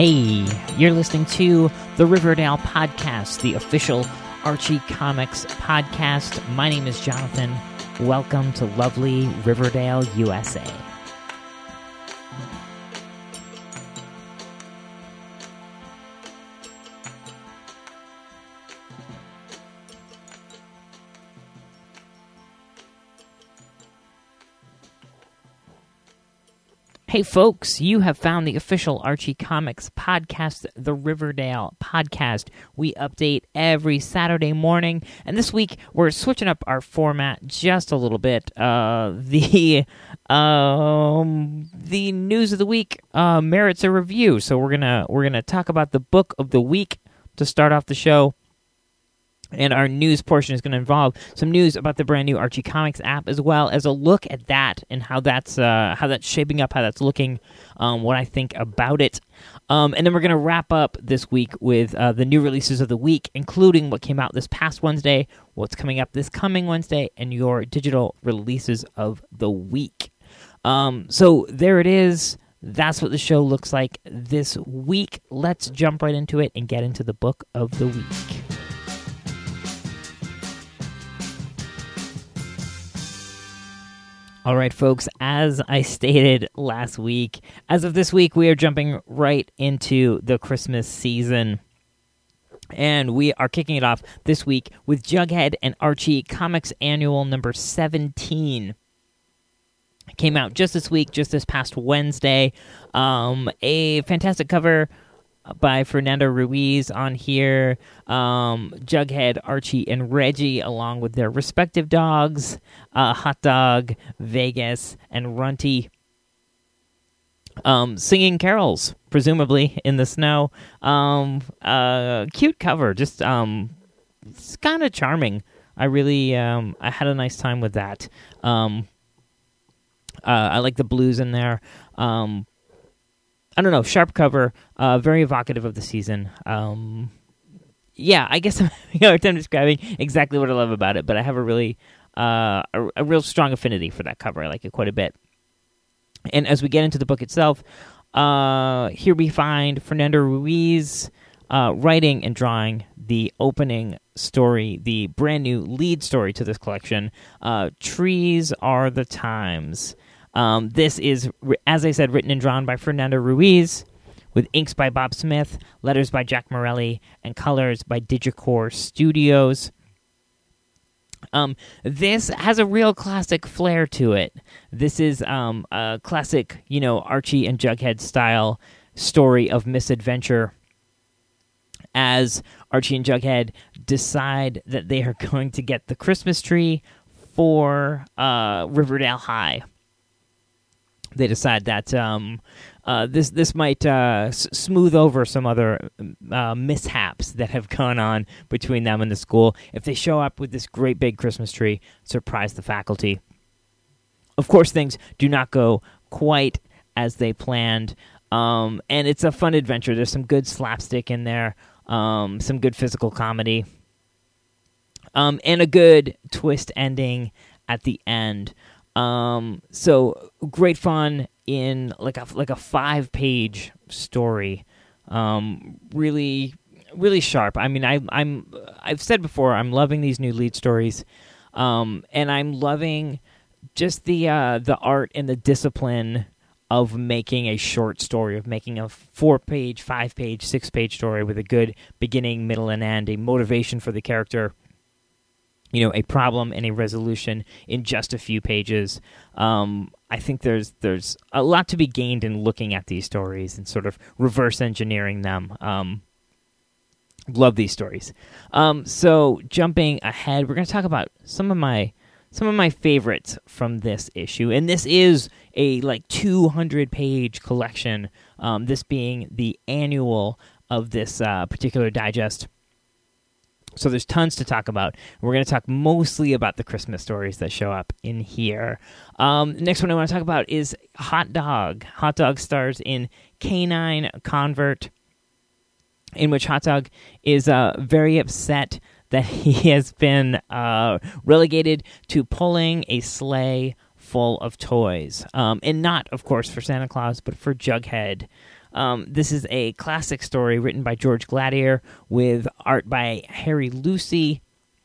Hey, you're listening to the Riverdale Podcast, the official Archie Comics podcast. My name is Jonathan. Welcome to lovely Riverdale, USA. Hey, folks, you have found the official Archie Comics podcast, the Riverdale Podcast. We update every Saturday morning, and this week we're switching up our format just a little bit. Uh, the um, the news of the week uh, merits a review, so we're gonna we're gonna talk about the book of the week to start off the show. And our news portion is going to involve some news about the brand new Archie Comics app, as well as a look at that and how that's uh, how that's shaping up, how that's looking, um, what I think about it. Um, and then we're going to wrap up this week with uh, the new releases of the week, including what came out this past Wednesday, what's coming up this coming Wednesday, and your digital releases of the week. Um, so there it is. That's what the show looks like this week. Let's jump right into it and get into the book of the week. All right, folks, as I stated last week, as of this week, we are jumping right into the Christmas season. And we are kicking it off this week with Jughead and Archie Comics Annual number 17. Came out just this week, just this past Wednesday. Um, a fantastic cover by Fernando Ruiz on here. Um, Jughead, Archie, and Reggie, along with their respective dogs, uh, Hot Dog, Vegas, and Runty. Um, singing carols, presumably in the snow. Um, uh, cute cover, just um, it's kind of charming. I really, um, I had a nice time with that. Um, uh, I like the blues in there. Um, I don't know, sharp cover, uh, very evocative of the season. Um, yeah, I guess I'm having a hard time describing exactly what I love about it, but I have a really, uh, a, a, real strong affinity for that cover. I like it quite a bit. And as we get into the book itself, uh, here we find Fernando Ruiz uh, writing and drawing the opening story, the brand new lead story to this collection. Uh, Trees are the times. Um, this is, as I said, written and drawn by Fernando Ruiz, with inks by Bob Smith, letters by Jack Morelli, and colors by Digicore Studios. Um, this has a real classic flair to it. This is um, a classic, you know, Archie and Jughead style story of misadventure as Archie and Jughead decide that they are going to get the Christmas tree for uh, Riverdale High they decide that um, uh, this this might uh, s- smooth over some other uh, mishaps that have gone on between them and the school. If they show up with this great big Christmas tree, surprise the faculty. Of course, things do not go quite as they planned, um, and it's a fun adventure. There's some good slapstick in there, um, some good physical comedy, um, and a good twist ending at the end. Um, so great fun in like a like a five page story. Um, really, really sharp. I mean, I, I'm I've said before I'm loving these new lead stories, um, and I'm loving just the uh, the art and the discipline of making a short story, of making a four page, five page, six page story with a good beginning, middle, and end, a motivation for the character you know a problem and a resolution in just a few pages. Um, I think there's there's a lot to be gained in looking at these stories and sort of reverse engineering them. Um, love these stories. Um, so jumping ahead, we're going to talk about some of my some of my favorites from this issue, and this is a like 200 page collection. Um, this being the annual of this uh, particular digest. So there's tons to talk about. We're going to talk mostly about the Christmas stories that show up in here. Um, next one I want to talk about is Hot Dog. Hot Dog stars in Canine Convert, in which Hot Dog is uh, very upset that he has been uh, relegated to pulling a sleigh full of toys. Um, and not, of course, for Santa Claus, but for Jughead. Um, this is a classic story written by George Gladir with art by Harry Lucey.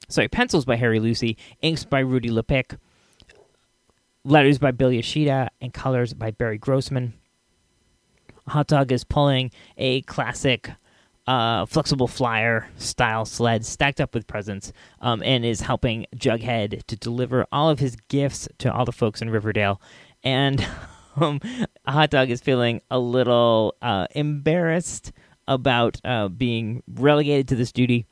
Sorry, pencils by Harry Lucey, inks by Rudy Lapick, letters by Bill Yoshida, and colors by Barry Grossman. Hot Dog is pulling a classic uh, flexible flyer style sled stacked up with presents um, and is helping Jughead to deliver all of his gifts to all the folks in Riverdale. And um, Hot Dog is feeling a little uh, embarrassed about uh, being relegated to this duty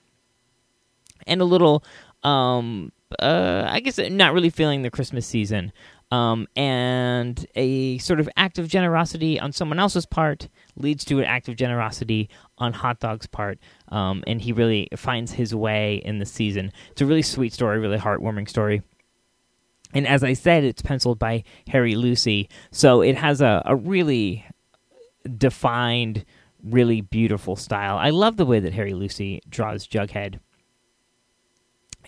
and a little, um, uh, I guess, not really feeling the Christmas season. Um, and a sort of act of generosity on someone else's part leads to an act of generosity on Hot Dog's part, um, and he really finds his way in the season. It's a really sweet story, really heartwarming story. And as I said, it's penciled by Harry Lucey, so it has a, a really defined, really beautiful style. I love the way that Harry Lucey draws Jughead.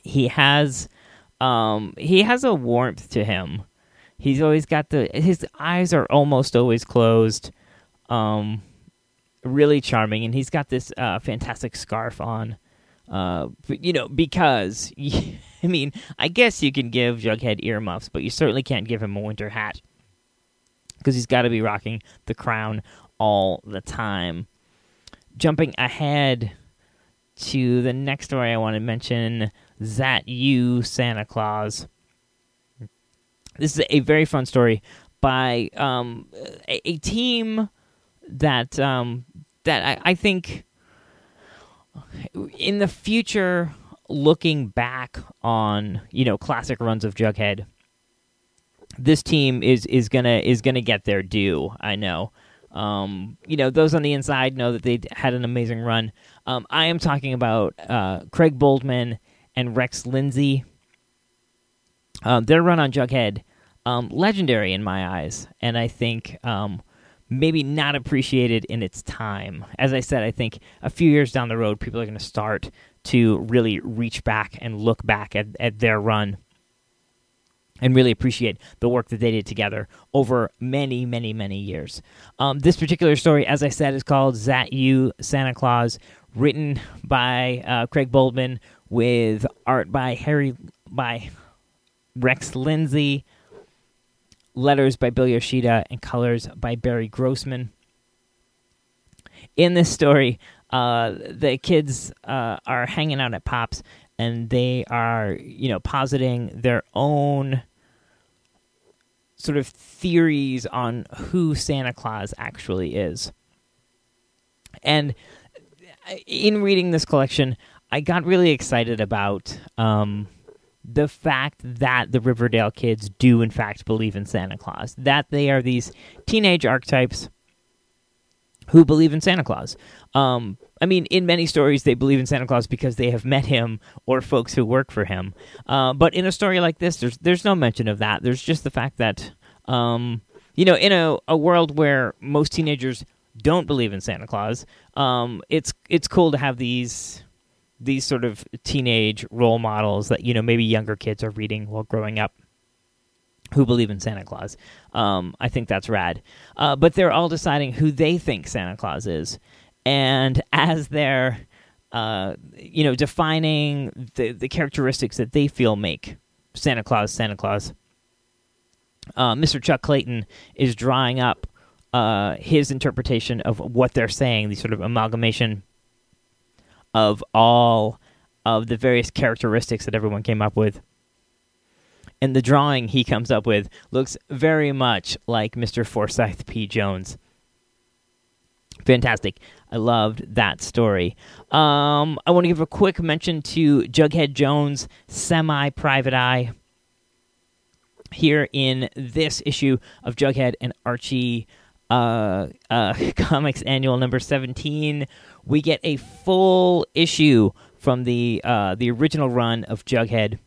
He has, um, he has a warmth to him He's always got the his eyes are almost always closed. Um, really charming, and he's got this uh, fantastic scarf on. Uh, you know, because I mean, I guess you can give Jughead earmuffs, but you certainly can't give him a winter hat because he's got to be rocking the crown all the time. Jumping ahead to the next story I want to mention, That You Santa Claus. This is a very fun story by um, a, a, team that um, that I, I think in the future, looking back on you know classic runs of Jughead, this team is is gonna is gonna get their due. I know. Um, you know, those on the inside know that they had an amazing run. Um, I am talking about uh, Craig Boldman and Rex Lindsey. Um, their run on Jughead, um, legendary in my eyes, and I think um, maybe not appreciated in its time. As I said, I think a few years down the road, people are going to start to really reach back and look back at, at their run and really appreciate the work that they did together over many, many, many years. Um, this particular story, as I said, is called Zat You Santa Claus, written by uh, Craig Boldman with art by Harry by Rex Lindsey, letters by Bill Yoshida, and colors by Barry Grossman. In this story, uh, the kids uh, are hanging out at Pops, and they are, you know, positing their own sort of theories on who Santa Claus actually is. And in reading this collection, I got really excited about um, the fact that the Riverdale kids do, in fact, believe in Santa Claus, that they are these teenage archetypes who believe in Santa Claus. Um, I mean, in many stories, they believe in Santa Claus because they have met him or folks who work for him. Uh, but in a story like this, there's there's no mention of that. There's just the fact that, um, you know, in a, a world where most teenagers don't believe in Santa Claus, um, it's it's cool to have these these sort of teenage role models that you know maybe younger kids are reading while growing up who believe in Santa Claus. Um, I think that's rad. Uh, but they're all deciding who they think Santa Claus is, and as they're uh, you know defining the the characteristics that they feel make Santa Claus Santa Claus. Uh, Mr. Chuck Clayton is drawing up uh, his interpretation of what they're saying, the sort of amalgamation of all of the various characteristics that everyone came up with. And the drawing he comes up with looks very much like Mr. Forsyth P. Jones. Fantastic. I loved that story. Um, I want to give a quick mention to Jughead Jones' Semi Private Eye. Here in this issue of Jughead and Archie uh, uh, Comics Annual number 17, we get a full issue from the uh, the original run of Jughead.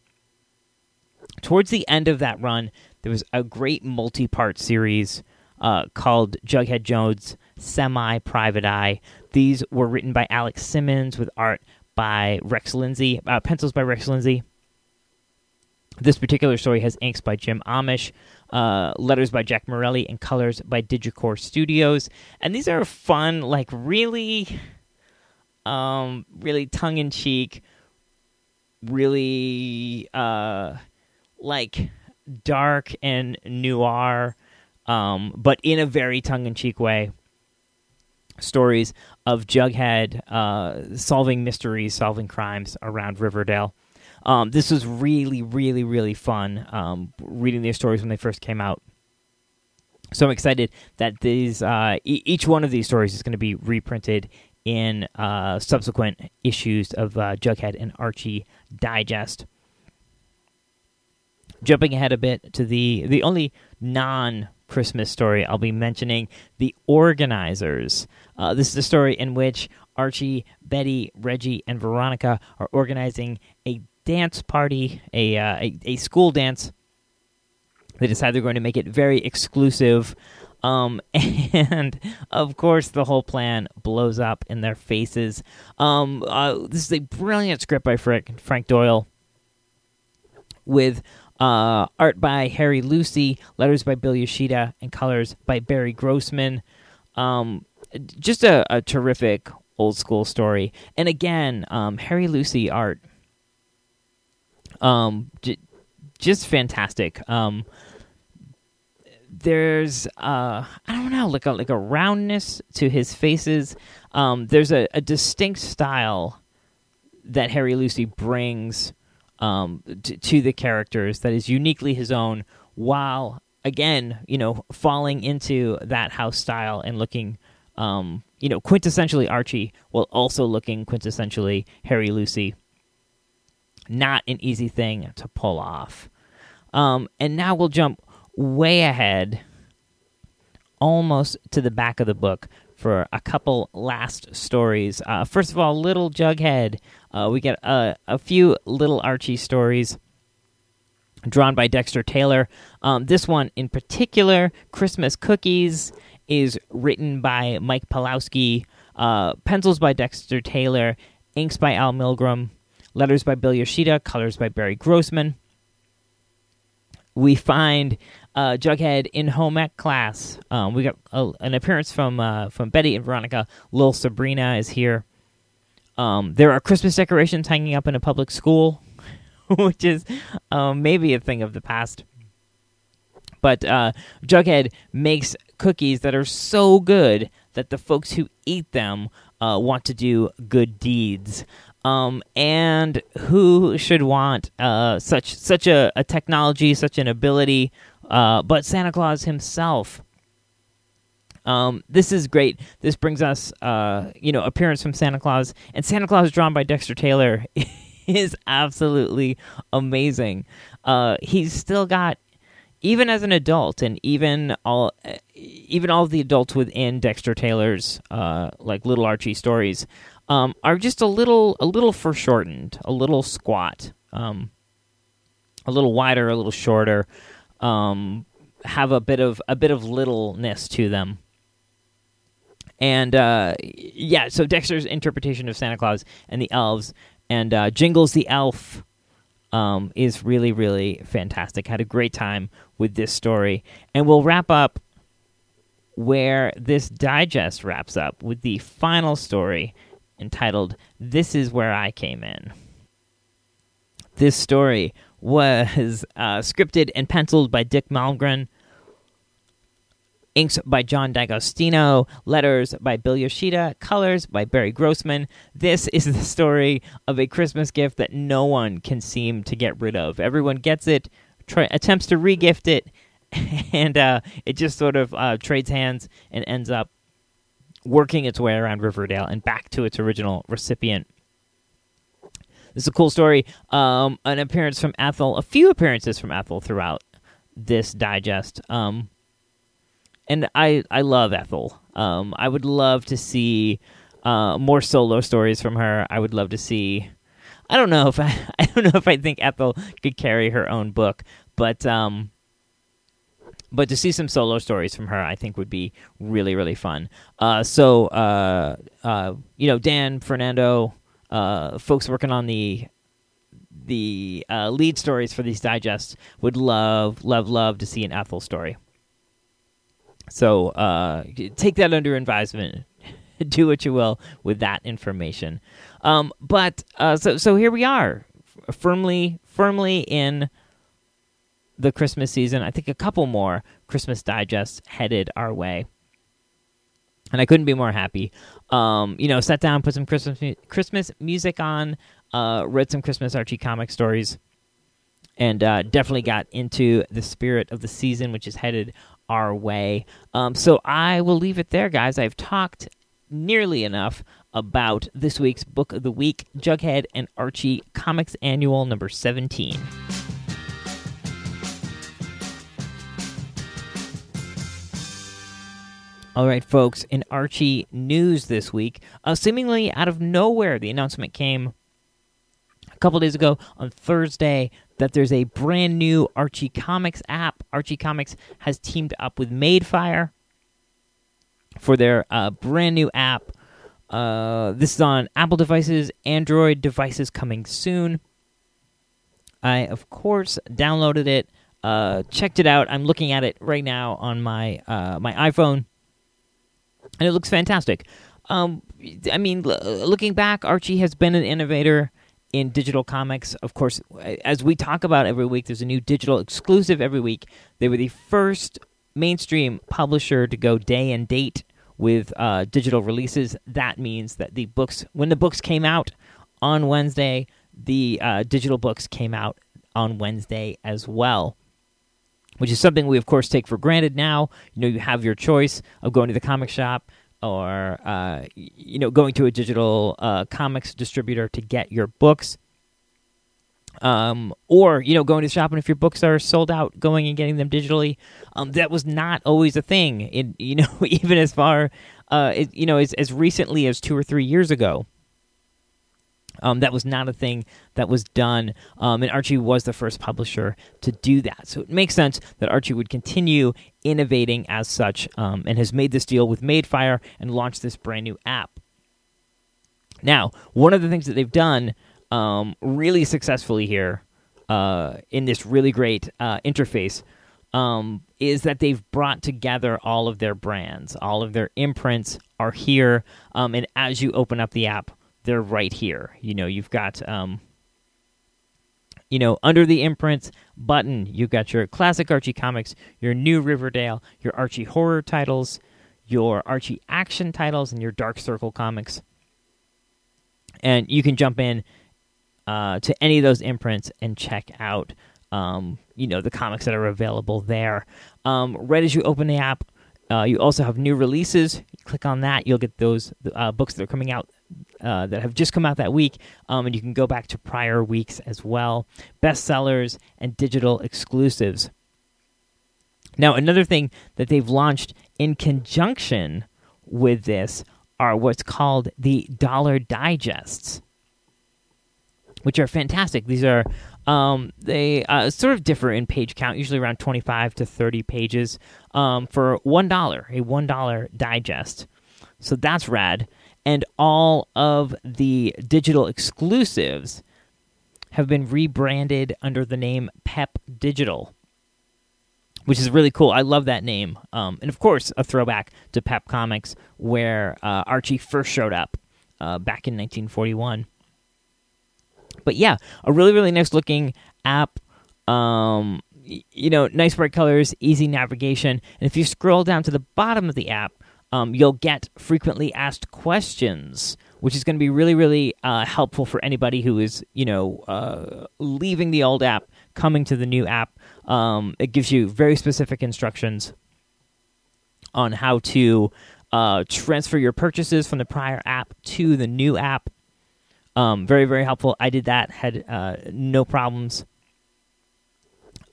Towards the end of that run, there was a great multi-part series uh, called Jughead Jones Semi Private Eye. These were written by Alex Simmons with art by Rex Lindsey, uh, pencils by Rex Lindsey. This particular story has inks by Jim Amash, uh, letters by Jack Morelli, and colors by Digicore Studios. And these are fun, like really, um, really tongue in cheek, really uh, like dark and noir, um, but in a very tongue in cheek way. Stories of Jughead uh, solving mysteries, solving crimes around Riverdale. Um, this was really, really, really fun um, reading these stories when they first came out. So I'm excited that these uh, e- each one of these stories is going to be reprinted in uh, subsequent issues of uh, Jughead and Archie Digest. Jumping ahead a bit to the the only non Christmas story I'll be mentioning, The Organizers. Uh, this is a story in which Archie, Betty, Reggie, and Veronica are organizing a dance party, a, uh, a, a school dance. They decide they're going to make it very exclusive. Um, and of course, the whole plan blows up in their faces. Um, uh, this is a brilliant script by Frank, Frank Doyle with uh, art by Harry Lucey, letters by Bill Yoshida, and colors by Barry Grossman. Um, just a, a, terrific old school story. And again, um, Harry Lucey art. Um, j- just fantastic. Um, there's uh, I don't know, like a like a roundness to his faces. Um, there's a, a distinct style that Harry Lucey brings um, to, to the characters that is uniquely his own, while again, you know, falling into that house style and looking, um, you know, quintessentially Archie, while also looking quintessentially Harry Lucey. Not an easy thing to pull off. Um, and now we'll jump way ahead, almost to the back of the book for a couple last stories. Uh, first of all, Little Jughead. Uh, we get a, a few Little Archie stories drawn by Dexter Taylor. Um, this one in particular, Christmas Cookies, is written by Mike Pellowski, uh, pencils by Dexter Taylor, inks by Al Milgrom, letters by Bill Yoshida, colors by Barry Grossman. We find uh, Jughead in home ec class. Um, we got a, an appearance from uh, from Betty and Veronica. Little Sabrina is here. Um, there are Christmas decorations hanging up in a public school, which is um, maybe a thing of the past. But uh, Jughead makes cookies that are so good that the folks who eat them uh, want to do good deeds. Um, and who should want uh, such such a, a, technology, such an ability, uh, but Santa Claus himself? Um, this is great. This brings us, uh, you know, appearance from Santa Claus, and Santa Claus drawn by Dexter Taylor is absolutely amazing. Uh, he's still got, even as an adult, and even all, even all of the adults within Dexter Taylor's uh, like Little Archie stories um, are just a little, a little foreshortened, a little squat, um, a little wider, a little shorter. Um, have a bit of a bit of littleness to them. And uh, yeah, so Dexter's interpretation of Santa Claus and the elves and uh, Jingles the Elf um, is really, really fantastic. Had a great time with this story. And we'll wrap up where this digest wraps up with the final story entitled This Is Where I Came In. This story was uh, scripted and penciled by Dick Malmgren Inks by John D'Agostino, letters by Bill Yoshida, colors by Barry Grossman. This is the story of a Christmas gift that no one can seem to get rid of. Everyone gets it, try, attempts to regift it, and uh, it just sort of uh, trades hands and ends up working its way around Riverdale and back to its original recipient. This is a cool story. Um, an appearance from Ethel, a few appearances from Ethel throughout this digest. Um, and I I love Ethel. Um, I would love to see uh, more solo stories from her. I would love to see. I don't know if I I don't know if I think Ethel could carry her own book, but um, but to see some solo stories from her, I think would be really really fun. Uh, so uh, uh, you know, Dan Fernando, uh, folks working on the the uh, lead stories for these digests would love, love, love to see an Ethel story. So uh, take that under advisement. Do what you will with that information. Um, but uh, so so here we are, f- firmly firmly in the Christmas season. I think a couple more Christmas digests headed our way and I couldn't be more happy. Um, you know, sat down, put some Christmas mu- Christmas music on, uh, read some Christmas Archie comic stories, and uh, definitely got into the spirit of the season, which is headed our way. Um, so I will leave it there, guys. I've talked nearly enough about this week's book of the week, Jughead and Archie Comics Annual number seventeen. All right, folks, in Archie news this week, uh, seemingly out of nowhere, the announcement came a couple days ago on Thursday that there's a brand new Archie Comics app. Archie Comics has teamed up with Madefire for their uh, brand new app. Uh, this is on Apple devices, Android devices coming soon. I, of course, downloaded it, uh, checked it out. I'm looking at it right now on my uh, my iPhone and it looks fantastic. Um, I mean, looking back, Archie has been an innovator in digital comics. Of course, as we talk about every week, there's a new digital exclusive every week. They were the first mainstream publisher to go day and date with uh, digital releases. That means that the books, when the books came out on Wednesday, the uh, digital books came out on Wednesday as well which is something we of course take for granted now. You know, you have your choice of going to the comic shop or uh, you know going to a digital uh, comics distributor to get your books. Um, or you know going to the shop and if your books are sold out going and getting them digitally um, that was not always a thing in you know even as far uh, it, you know as, as recently as two or three years ago um, that was not a thing that was done, um, and Archie was the first publisher to do that. So it makes sense that Archie would continue innovating as such, um, and has made this deal with Madefire and launched this brand new app. Now, one of the things that they've done um, really successfully here uh, in this really great uh, interface um, is that they've brought together all of their brands, all of their imprints are here, um, and as you open up the app they're right here. You know, you've got um, you know, under the imprints button, you've got your classic Archie comics, your new Riverdale, your Archie horror titles, your Archie action titles, and your Dark Circle comics. And you can jump in uh, to any of those imprints and check out, um, you know, the comics that are available there. Um, right as you open the app, uh, you also have new releases. You click on that, you'll get those uh, books that are coming out uh, that have just come out that week, um, and you can go back to prior weeks as well. Bestsellers and digital exclusives. Now, another thing that they've launched in conjunction with this are what's called the Dollar Digests, which are fantastic. These are um, they uh, sort of differ in page count, usually around 25 to 30 pages um, for $1, a $1 digest. So that's rad and all of the digital exclusives have been rebranded under the name Pep Digital, which is really cool. I love that name. Um, and of course, a throwback to Pep Comics, where uh, Archie first showed up uh, back in 1941. But yeah, a really, really nice looking app. Um, you know, nice bright colors, easy navigation. And if you scroll down to the bottom of the app, um, you'll get frequently asked questions, which is going to be really, really uh, helpful for anybody who is, you know, uh, leaving the old app, coming to the new app. Um, it gives you very specific instructions on how to uh, transfer your purchases from the prior app to the new app. Um, very, very helpful. I did that, had uh, no problems.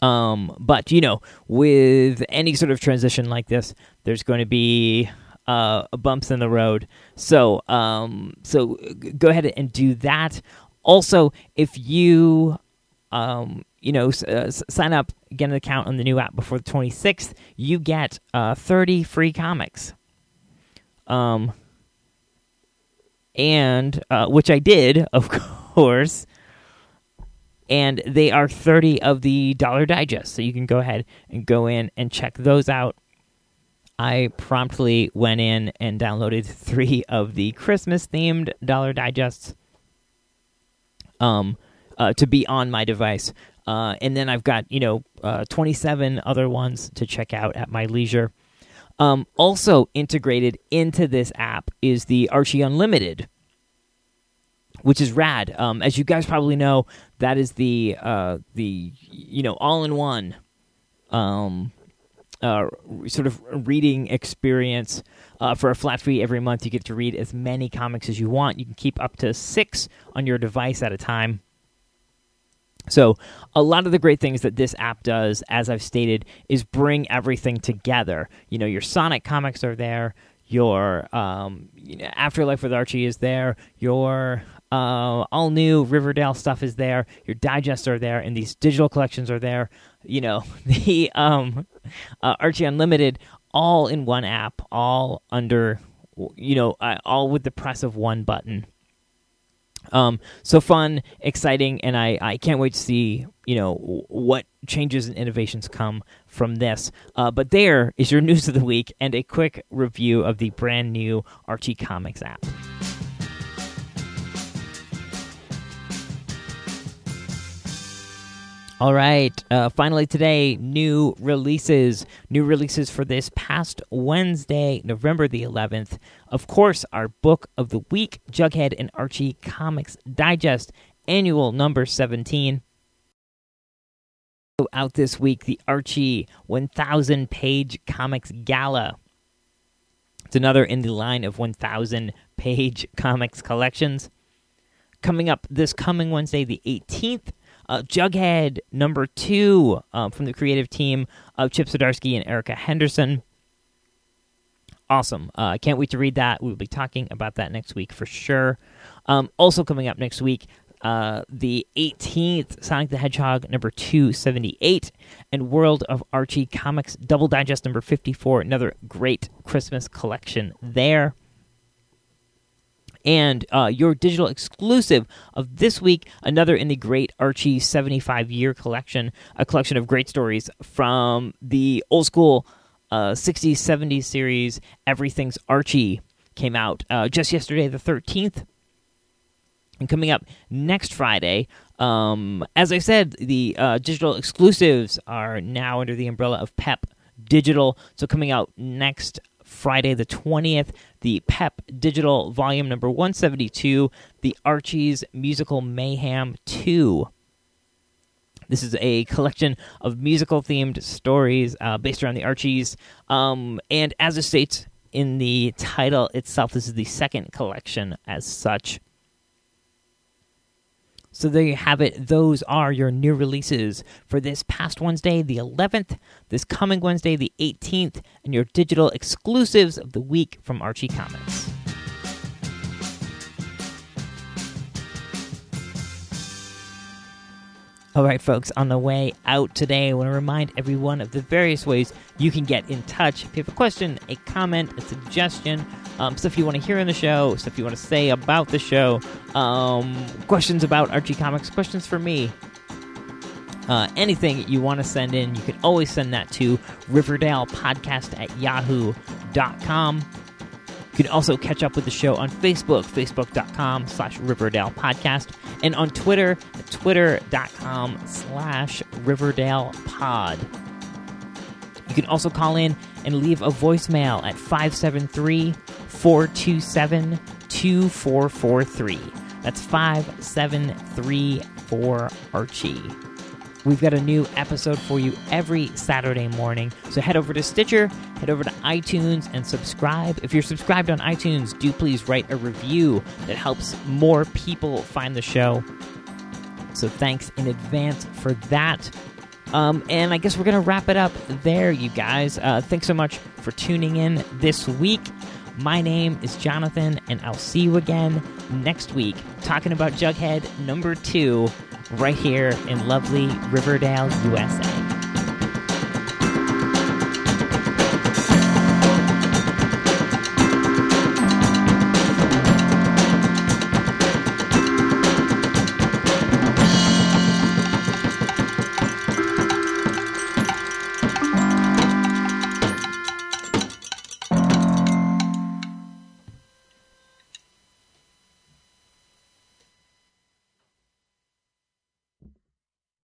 Um, but you know, with any sort of transition like this, there's going to be uh, bumps in the road. So, um, so go ahead and do that. Also, if you, um, you know, uh, sign up, get an account on the new app before the 26th, you get uh, 30 free comics. Um, and uh, which I did, of course. and they are 30 of the Dollar Digest. So you can go ahead and go in and check those out. I promptly went in and downloaded three of the Christmas themed Dollar Digests um, uh, to be on my device. Uh, and then I've got, you know, uh, 27 other ones to check out at my leisure. Um, also integrated into this app is the Archie Unlimited, which is rad. Um, as you guys probably know, that is the uh, the you know all in one um, uh, sort of reading experience uh, for a flat fee every month. You get to read as many comics as you want. You can keep up to six on your device at a time. So, a lot of the great things that this app does, as I've stated, is bring everything together. You know, your Sonic comics are there, your um, you know, Afterlife with Archie is there, your uh, all new Riverdale stuff is there, your digests are there, and these digital collections are there. You know, the um, uh, Archie Unlimited, all in one app, all under, you know, uh, all with the press of one button. Um, so fun, exciting, and I, I can't wait to see you know what changes and innovations come from this. Uh, but there is your news of the week and a quick review of the brand new Archie Comics app. All right. Uh, finally, today, new releases. New releases for this past Wednesday, November the 11th. Of course, our book of the week, Jughead and Archie Comics Digest, annual number 17. Out this week, the Archie 1000 page comics gala. It's another in the line of 1000 page comics collections. Coming up this coming Wednesday, the 18th uh, Jughead number two um, from the creative team of Chip Zdarsky and Erica Henderson. Awesome. Uh, can't wait to read that. We'll be talking about that next week for sure. Um, also, coming up next week, uh, the 18th Sonic the Hedgehog number 278 and World of Archie Comics Double Digest number 54. Another great Christmas collection there and uh, your digital exclusive of this week, another in the Great Archie 75 year collection, a collection of great stories from the old school uh, 60s, 70s series, Everything's Archie, came out uh, just yesterday, the 13th. And coming up next Friday, um, as I said, the uh, digital exclusives are now under the umbrella of PEP Digital. So coming out next Friday the 20th, the PEP Digital Volume number 172, The Archie's Musical Mayhem 2. This is a collection of musical themed stories uh, based around the Archies. Um, and as it states in the title itself, this is the second collection as such. So there you have it. Those are your new releases for this past Wednesday, the 11th, this coming Wednesday, the 18th, and your digital exclusives of the week from Archie Comics. All right, folks, on the way out today, I want to remind everyone of the various ways you can get in touch. If you have a question, a comment, a suggestion, um, stuff you want to hear in the show, stuff you want to say about the show, um, questions about Archie Comics, questions for me, uh, anything you want to send in, you can always send that to Riverdale Podcast at yahoo.com. You can also catch up with the show on Facebook, facebook.com slash Riverdale Podcast, and on Twitter, twitter.com slash Riverdale Pod. You can also call in and leave a voicemail at 573 427 2443. That's 5734 Archie. We've got a new episode for you every Saturday morning. So head over to Stitcher, head over to iTunes, and subscribe. If you're subscribed on iTunes, do please write a review that helps more people find the show. So thanks in advance for that. Um, and I guess we're going to wrap it up there, you guys. Uh, thanks so much for tuning in this week. My name is Jonathan, and I'll see you again next week talking about Jughead number two right here in lovely Riverdale, USA.